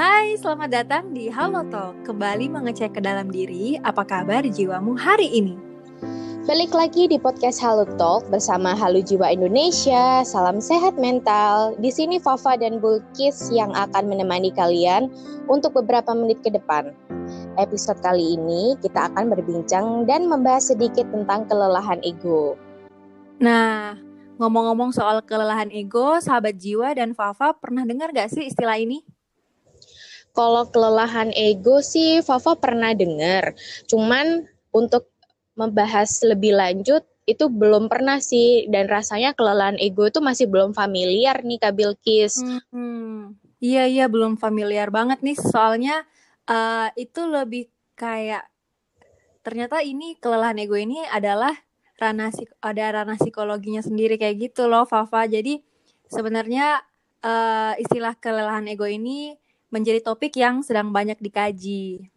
Hai, selamat datang di Halo Talk. Kembali mengecek ke dalam diri, apa kabar jiwamu hari ini? Balik lagi di podcast Halo Talk bersama Halo Jiwa Indonesia. Salam sehat mental. Di sini Fafa dan Bulkis yang akan menemani kalian untuk beberapa menit ke depan. Episode kali ini kita akan berbincang dan membahas sedikit tentang kelelahan ego. Nah, ngomong-ngomong soal kelelahan ego, sahabat jiwa dan Fafa pernah dengar gak sih istilah ini? Kalau kelelahan ego sih Fafa pernah dengar. Cuman untuk membahas lebih lanjut itu belum pernah sih dan rasanya kelelahan ego itu masih belum familiar nih Kak Bilkis. Hmm, iya iya belum familiar banget nih soalnya uh, itu lebih kayak ternyata ini kelelahan ego ini adalah ranah ada ranah psikologinya sendiri kayak gitu loh Fafa. Jadi sebenarnya uh, istilah kelelahan ego ini menjadi topik yang sedang banyak dikaji.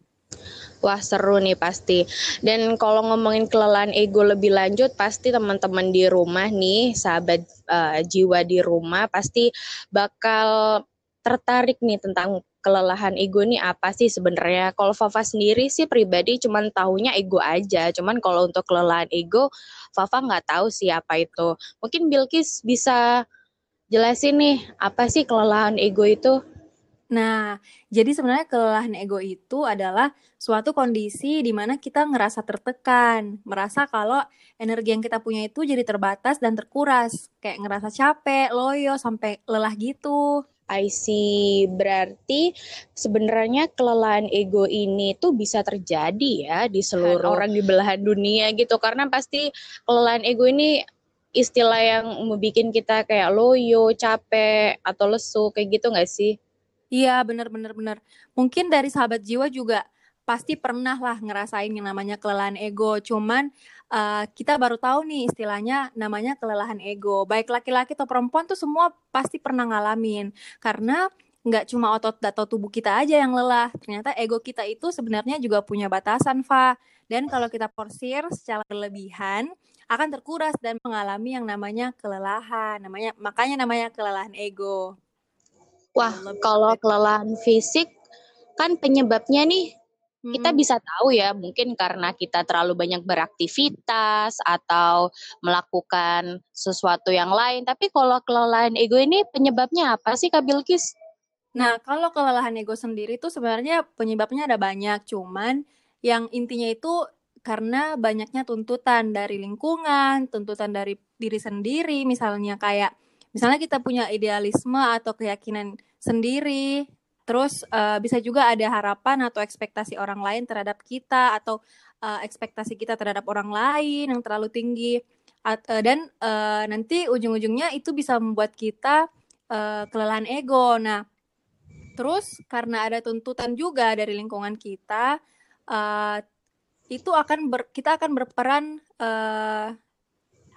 Wah seru nih pasti. Dan kalau ngomongin kelelahan ego lebih lanjut, pasti teman-teman di rumah nih, sahabat uh, jiwa di rumah pasti bakal tertarik nih tentang kelelahan ego nih apa sih sebenarnya? Kalau Fafa sendiri sih pribadi cuman tahunya ego aja. Cuman kalau untuk kelelahan ego, Fafa nggak tahu sih apa itu. Mungkin Bilkis bisa jelasin nih apa sih kelelahan ego itu? Nah, jadi sebenarnya kelelahan ego itu adalah suatu kondisi di mana kita ngerasa tertekan, merasa kalau energi yang kita punya itu jadi terbatas dan terkuras, kayak ngerasa capek, loyo, sampai lelah gitu. I see. Berarti sebenarnya kelelahan ego ini tuh bisa terjadi ya di seluruh orang di belahan dunia gitu karena pasti kelelahan ego ini istilah yang bikin kita kayak loyo, capek atau lesu kayak gitu nggak sih? Iya, bener. Mungkin dari sahabat jiwa juga pasti pernah lah ngerasain yang namanya kelelahan ego. Cuman uh, kita baru tahu nih istilahnya namanya kelelahan ego. Baik laki-laki atau perempuan tuh semua pasti pernah ngalamin. Karena nggak cuma otot atau tubuh kita aja yang lelah. Ternyata ego kita itu sebenarnya juga punya batasan, Fa. Dan kalau kita porsir secara berlebihan, akan terkuras dan mengalami yang namanya kelelahan. Namanya makanya namanya kelelahan ego. Wah, kalau kelelahan fisik kan penyebabnya nih hmm. kita bisa tahu ya, mungkin karena kita terlalu banyak beraktivitas atau melakukan sesuatu yang lain. Tapi kalau kelelahan ego ini penyebabnya apa sih Kak Bilkis? Nah, kalau kelelahan ego sendiri tuh sebenarnya penyebabnya ada banyak, cuman yang intinya itu karena banyaknya tuntutan dari lingkungan, tuntutan dari diri sendiri, misalnya kayak misalnya kita punya idealisme atau keyakinan sendiri terus uh, bisa juga ada harapan atau ekspektasi orang lain terhadap kita atau uh, ekspektasi kita terhadap orang lain yang terlalu tinggi. Uh, dan uh, nanti ujung-ujungnya itu bisa membuat kita uh, kelelahan ego. Nah terus karena ada tuntutan juga dari lingkungan kita uh, itu akan ber, kita akan berperan uh,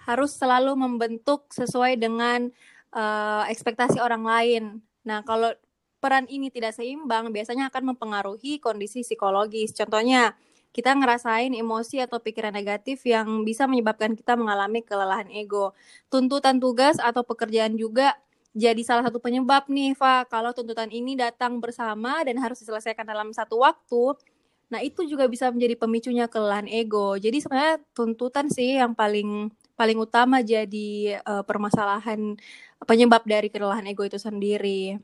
harus selalu membentuk sesuai dengan uh, ekspektasi orang lain. Nah, kalau peran ini tidak seimbang, biasanya akan mempengaruhi kondisi psikologis. Contohnya, kita ngerasain emosi atau pikiran negatif yang bisa menyebabkan kita mengalami kelelahan ego. Tuntutan tugas atau pekerjaan juga jadi salah satu penyebab nih, Fa. Kalau tuntutan ini datang bersama dan harus diselesaikan dalam satu waktu, nah itu juga bisa menjadi pemicunya kelelahan ego. Jadi sebenarnya tuntutan sih yang paling paling utama jadi uh, permasalahan penyebab dari kelelahan ego itu sendiri.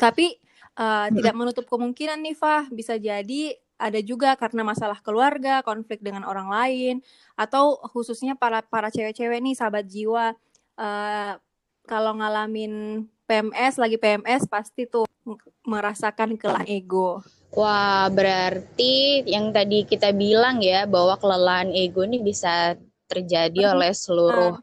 Tapi uh, hmm. tidak menutup kemungkinan nih Fah, bisa jadi ada juga karena masalah keluarga, konflik dengan orang lain, atau khususnya para para cewek-cewek nih sahabat jiwa uh, kalau ngalamin PMS lagi PMS pasti tuh merasakan kelelahan ego. Wah, berarti yang tadi kita bilang ya bahwa kelelahan ego ini bisa terjadi oleh seluruh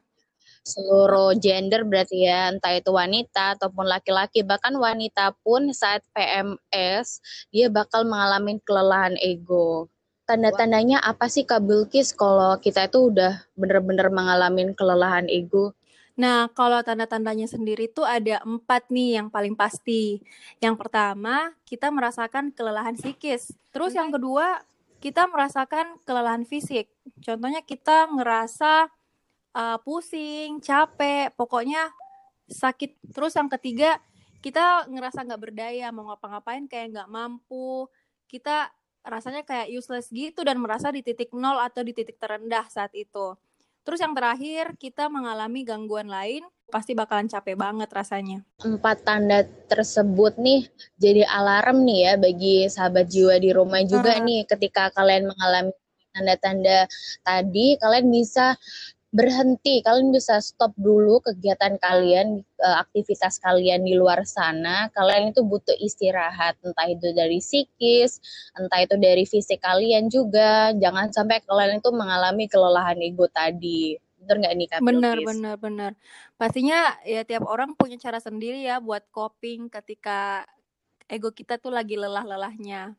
seluruh gender berarti ya entah itu wanita ataupun laki-laki. Bahkan wanita pun saat PMS dia bakal mengalami kelelahan ego. Tanda-tandanya apa sih Kak Bilkis kalau kita itu udah bener-bener mengalami kelelahan ego? Nah, kalau tanda-tandanya sendiri tuh ada empat nih yang paling pasti. Yang pertama, kita merasakan kelelahan psikis. Terus yang kedua, kita merasakan kelelahan fisik. Contohnya kita ngerasa uh, pusing, capek, pokoknya sakit. Terus yang ketiga, kita ngerasa nggak berdaya mau ngapa-ngapain kayak nggak mampu kita rasanya kayak useless gitu dan merasa di titik nol atau di titik terendah saat itu terus yang terakhir kita mengalami gangguan lain pasti bakalan capek banget rasanya. Empat tanda tersebut nih jadi alarm nih ya bagi sahabat jiwa di rumah juga uh. nih ketika kalian mengalami tanda-tanda tadi kalian bisa berhenti, kalian bisa stop dulu kegiatan kalian, eh, aktivitas kalian di luar sana. Kalian itu butuh istirahat, entah itu dari psikis, entah itu dari fisik kalian juga. Jangan sampai kalian itu mengalami kelelahan ego tadi. Bener nggak nih Kak Bener, bener, bener. Pastinya ya tiap orang punya cara sendiri ya buat coping ketika ego kita tuh lagi lelah-lelahnya.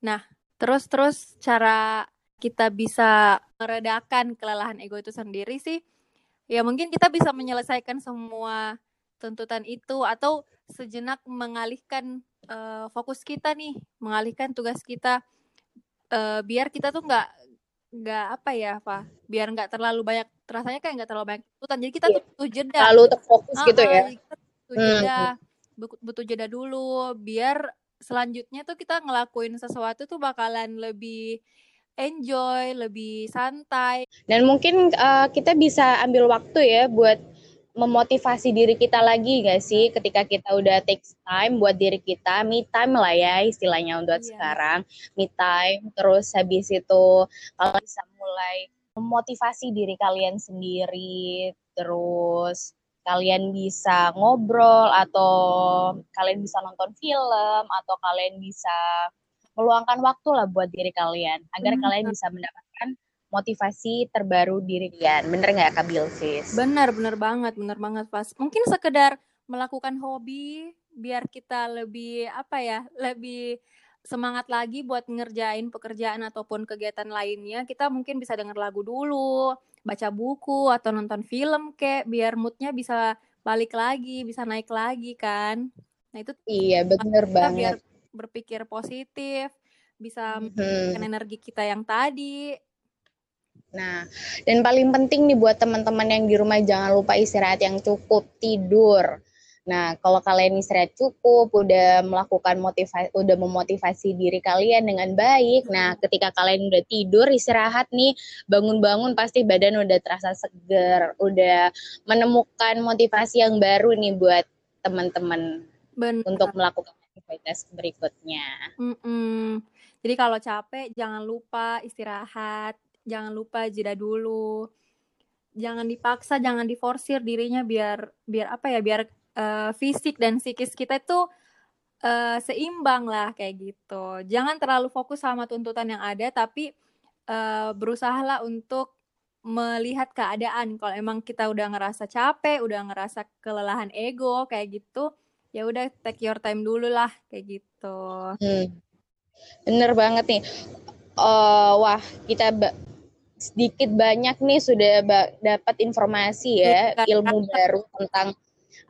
Nah, terus-terus cara kita bisa meredakan kelelahan ego itu sendiri sih ya mungkin kita bisa menyelesaikan semua tuntutan itu atau sejenak mengalihkan uh, fokus kita nih mengalihkan tugas kita uh, biar kita tuh nggak nggak apa ya apa biar nggak terlalu banyak rasanya kayak nggak terlalu banyak tuntutan. Jadi kita yeah. tuh butuh jeda. Terlalu terfokus uh, gitu ya? butuh jeda. Hmm. butuh jeda dulu biar selanjutnya tuh kita ngelakuin sesuatu tuh bakalan lebih enjoy, lebih santai. Dan mungkin uh, kita bisa ambil waktu ya buat memotivasi diri kita lagi gak sih ketika kita udah take time buat diri kita me time lah ya istilahnya untuk yeah. sekarang me time terus habis itu kalau bisa mulai memotivasi diri kalian sendiri terus kalian bisa ngobrol atau kalian bisa nonton film atau kalian bisa meluangkan waktu lah buat diri kalian agar hmm. kalian bisa mendapatkan motivasi terbaru diri kalian. Bener nggak Kak Bilsis? Bener, bener banget, bener banget pas. Mungkin sekedar melakukan hobi biar kita lebih apa ya, lebih semangat lagi buat ngerjain pekerjaan ataupun kegiatan lainnya. Kita mungkin bisa denger lagu dulu, baca buku atau nonton film kayak biar moodnya bisa balik lagi, bisa naik lagi kan. Nah itu iya bener banget. Biar berpikir positif, bisa hmm. energi kita yang tadi. Nah, dan paling penting nih buat teman-teman yang di rumah jangan lupa istirahat yang cukup, tidur. Nah, kalau kalian istirahat cukup, udah melakukan motivasi, udah memotivasi diri kalian dengan baik. Nah, ketika kalian udah tidur, istirahat nih, bangun-bangun pasti badan udah terasa seger, udah menemukan motivasi yang baru nih buat teman-teman untuk melakukan aktivitas berikutnya. Mm-mm. Jadi kalau capek jangan lupa istirahat, jangan lupa jeda dulu, jangan dipaksa, jangan diforsir dirinya biar biar apa ya biar uh, fisik dan psikis kita itu uh, seimbang lah kayak gitu. Jangan terlalu fokus sama tuntutan yang ada, tapi uh, berusahalah untuk melihat keadaan. Kalau emang kita udah ngerasa capek, udah ngerasa kelelahan ego kayak gitu, ya udah take your time dulu lah kayak gitu. Hmm. Bener banget nih. Uh, wah kita ba sedikit banyak nih sudah dapat informasi ya, ya ilmu baru tentang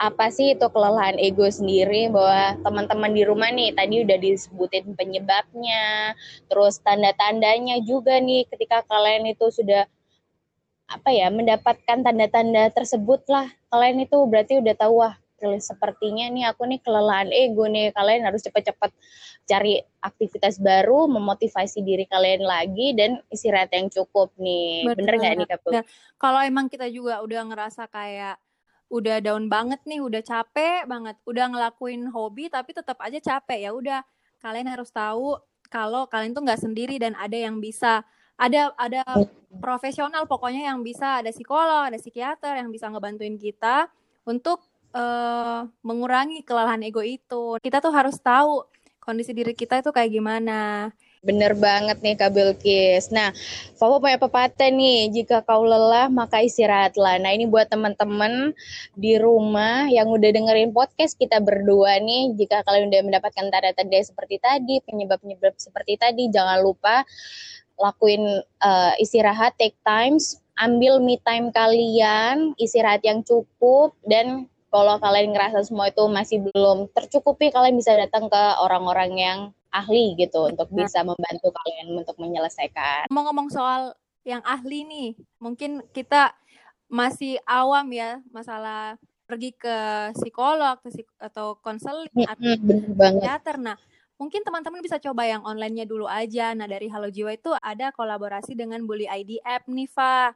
apa sih itu kelelahan ego sendiri bahwa teman-teman di rumah nih tadi udah disebutin penyebabnya, terus tanda-tandanya juga nih ketika kalian itu sudah apa ya mendapatkan tanda-tanda tersebut lah kalian itu berarti udah tahu wah sepertinya nih aku nih kelelahan ego nih. Kalian harus cepat-cepat cari aktivitas baru memotivasi diri kalian lagi dan istirahat yang cukup nih. Betul. bener nggak nih kak nah, kalau emang kita juga udah ngerasa kayak udah down banget nih udah capek banget udah ngelakuin hobi tapi tetap aja capek ya udah. Kalian harus tahu kalau kalian tuh nggak sendiri dan ada yang bisa ada ada profesional pokoknya yang bisa ada psikolog ada psikiater yang bisa ngebantuin kita untuk uh, mengurangi kelelahan ego itu. Kita tuh harus tahu kondisi diri kita itu kayak gimana. Bener banget nih Kak Bilkis. Nah, Papa punya pepatah nih, jika kau lelah maka istirahatlah. Nah ini buat teman-teman di rumah yang udah dengerin podcast kita berdua nih, jika kalian udah mendapatkan tanda-tanda seperti tadi, penyebab-penyebab seperti tadi, jangan lupa lakuin uh, istirahat, take times, ambil me time kalian, istirahat yang cukup, dan kalau kalian ngerasa semua itu masih belum tercukupi, kalian bisa datang ke orang-orang yang ahli gitu untuk bisa membantu kalian untuk menyelesaikan. Ngomong-ngomong soal yang ahli nih, mungkin kita masih awam ya masalah pergi ke psikolog atau konseling atau psikiater. Nah, mungkin teman-teman bisa coba yang online-nya dulu aja. Nah, dari Halo Jiwa itu ada kolaborasi dengan Bully ID app nih, Fa.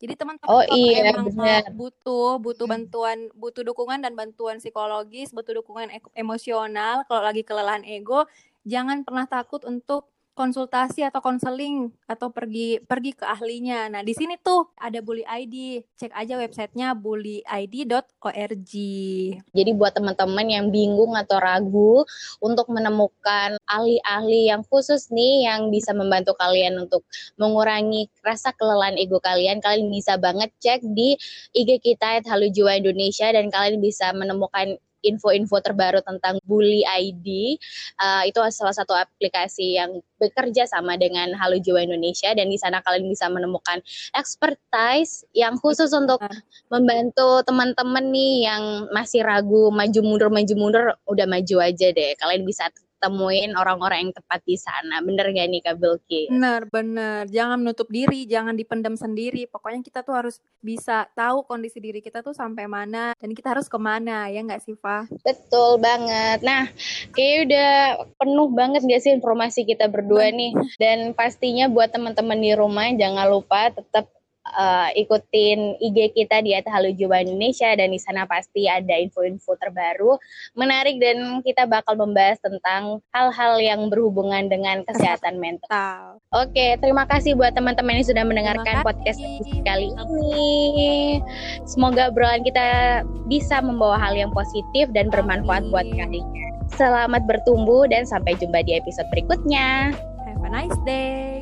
Jadi teman-teman oh, kalau iya, emang bener. butuh butuh hmm. bantuan, butuh dukungan dan bantuan psikologis, butuh dukungan emosional kalau lagi kelelahan ego, jangan pernah takut untuk konsultasi atau konseling atau pergi pergi ke ahlinya. Nah, di sini tuh ada Bully ID. Cek aja websitenya bullyid.org. Jadi buat teman-teman yang bingung atau ragu untuk menemukan ahli-ahli yang khusus nih yang bisa membantu kalian untuk mengurangi rasa kelelahan ego kalian, kalian bisa banget cek di IG kita Halu Jiwa Indonesia dan kalian bisa menemukan info-info terbaru tentang Bully ID. Uh, itu salah satu aplikasi yang bekerja sama dengan Halo Jiwa Indonesia dan di sana kalian bisa menemukan expertise yang khusus untuk membantu teman-teman nih yang masih ragu maju mundur maju mundur udah maju aja deh. Kalian bisa temuin orang-orang yang tepat di sana. Bener gak nih Kak Bilki? Bener, bener. Jangan menutup diri, jangan dipendam sendiri. Pokoknya kita tuh harus bisa tahu kondisi diri kita tuh sampai mana dan kita harus ke mana, ya nggak sih, Fa? Betul banget. Nah, kayak udah penuh banget gak sih informasi kita berdua nih. Dan pastinya buat teman-teman di rumah jangan lupa tetap uh, ikutin IG kita di Halo Jiwa Indonesia dan di sana pasti ada info-info terbaru menarik dan kita bakal membahas tentang hal-hal yang berhubungan dengan kesehatan mental. Oke, terima kasih buat teman-teman yang sudah mendengarkan podcast kali ini. Semoga obrolan kita bisa membawa hal yang positif dan bermanfaat buat kalian. Selamat bertumbuh dan sampai jumpa di episode berikutnya. Have a nice day.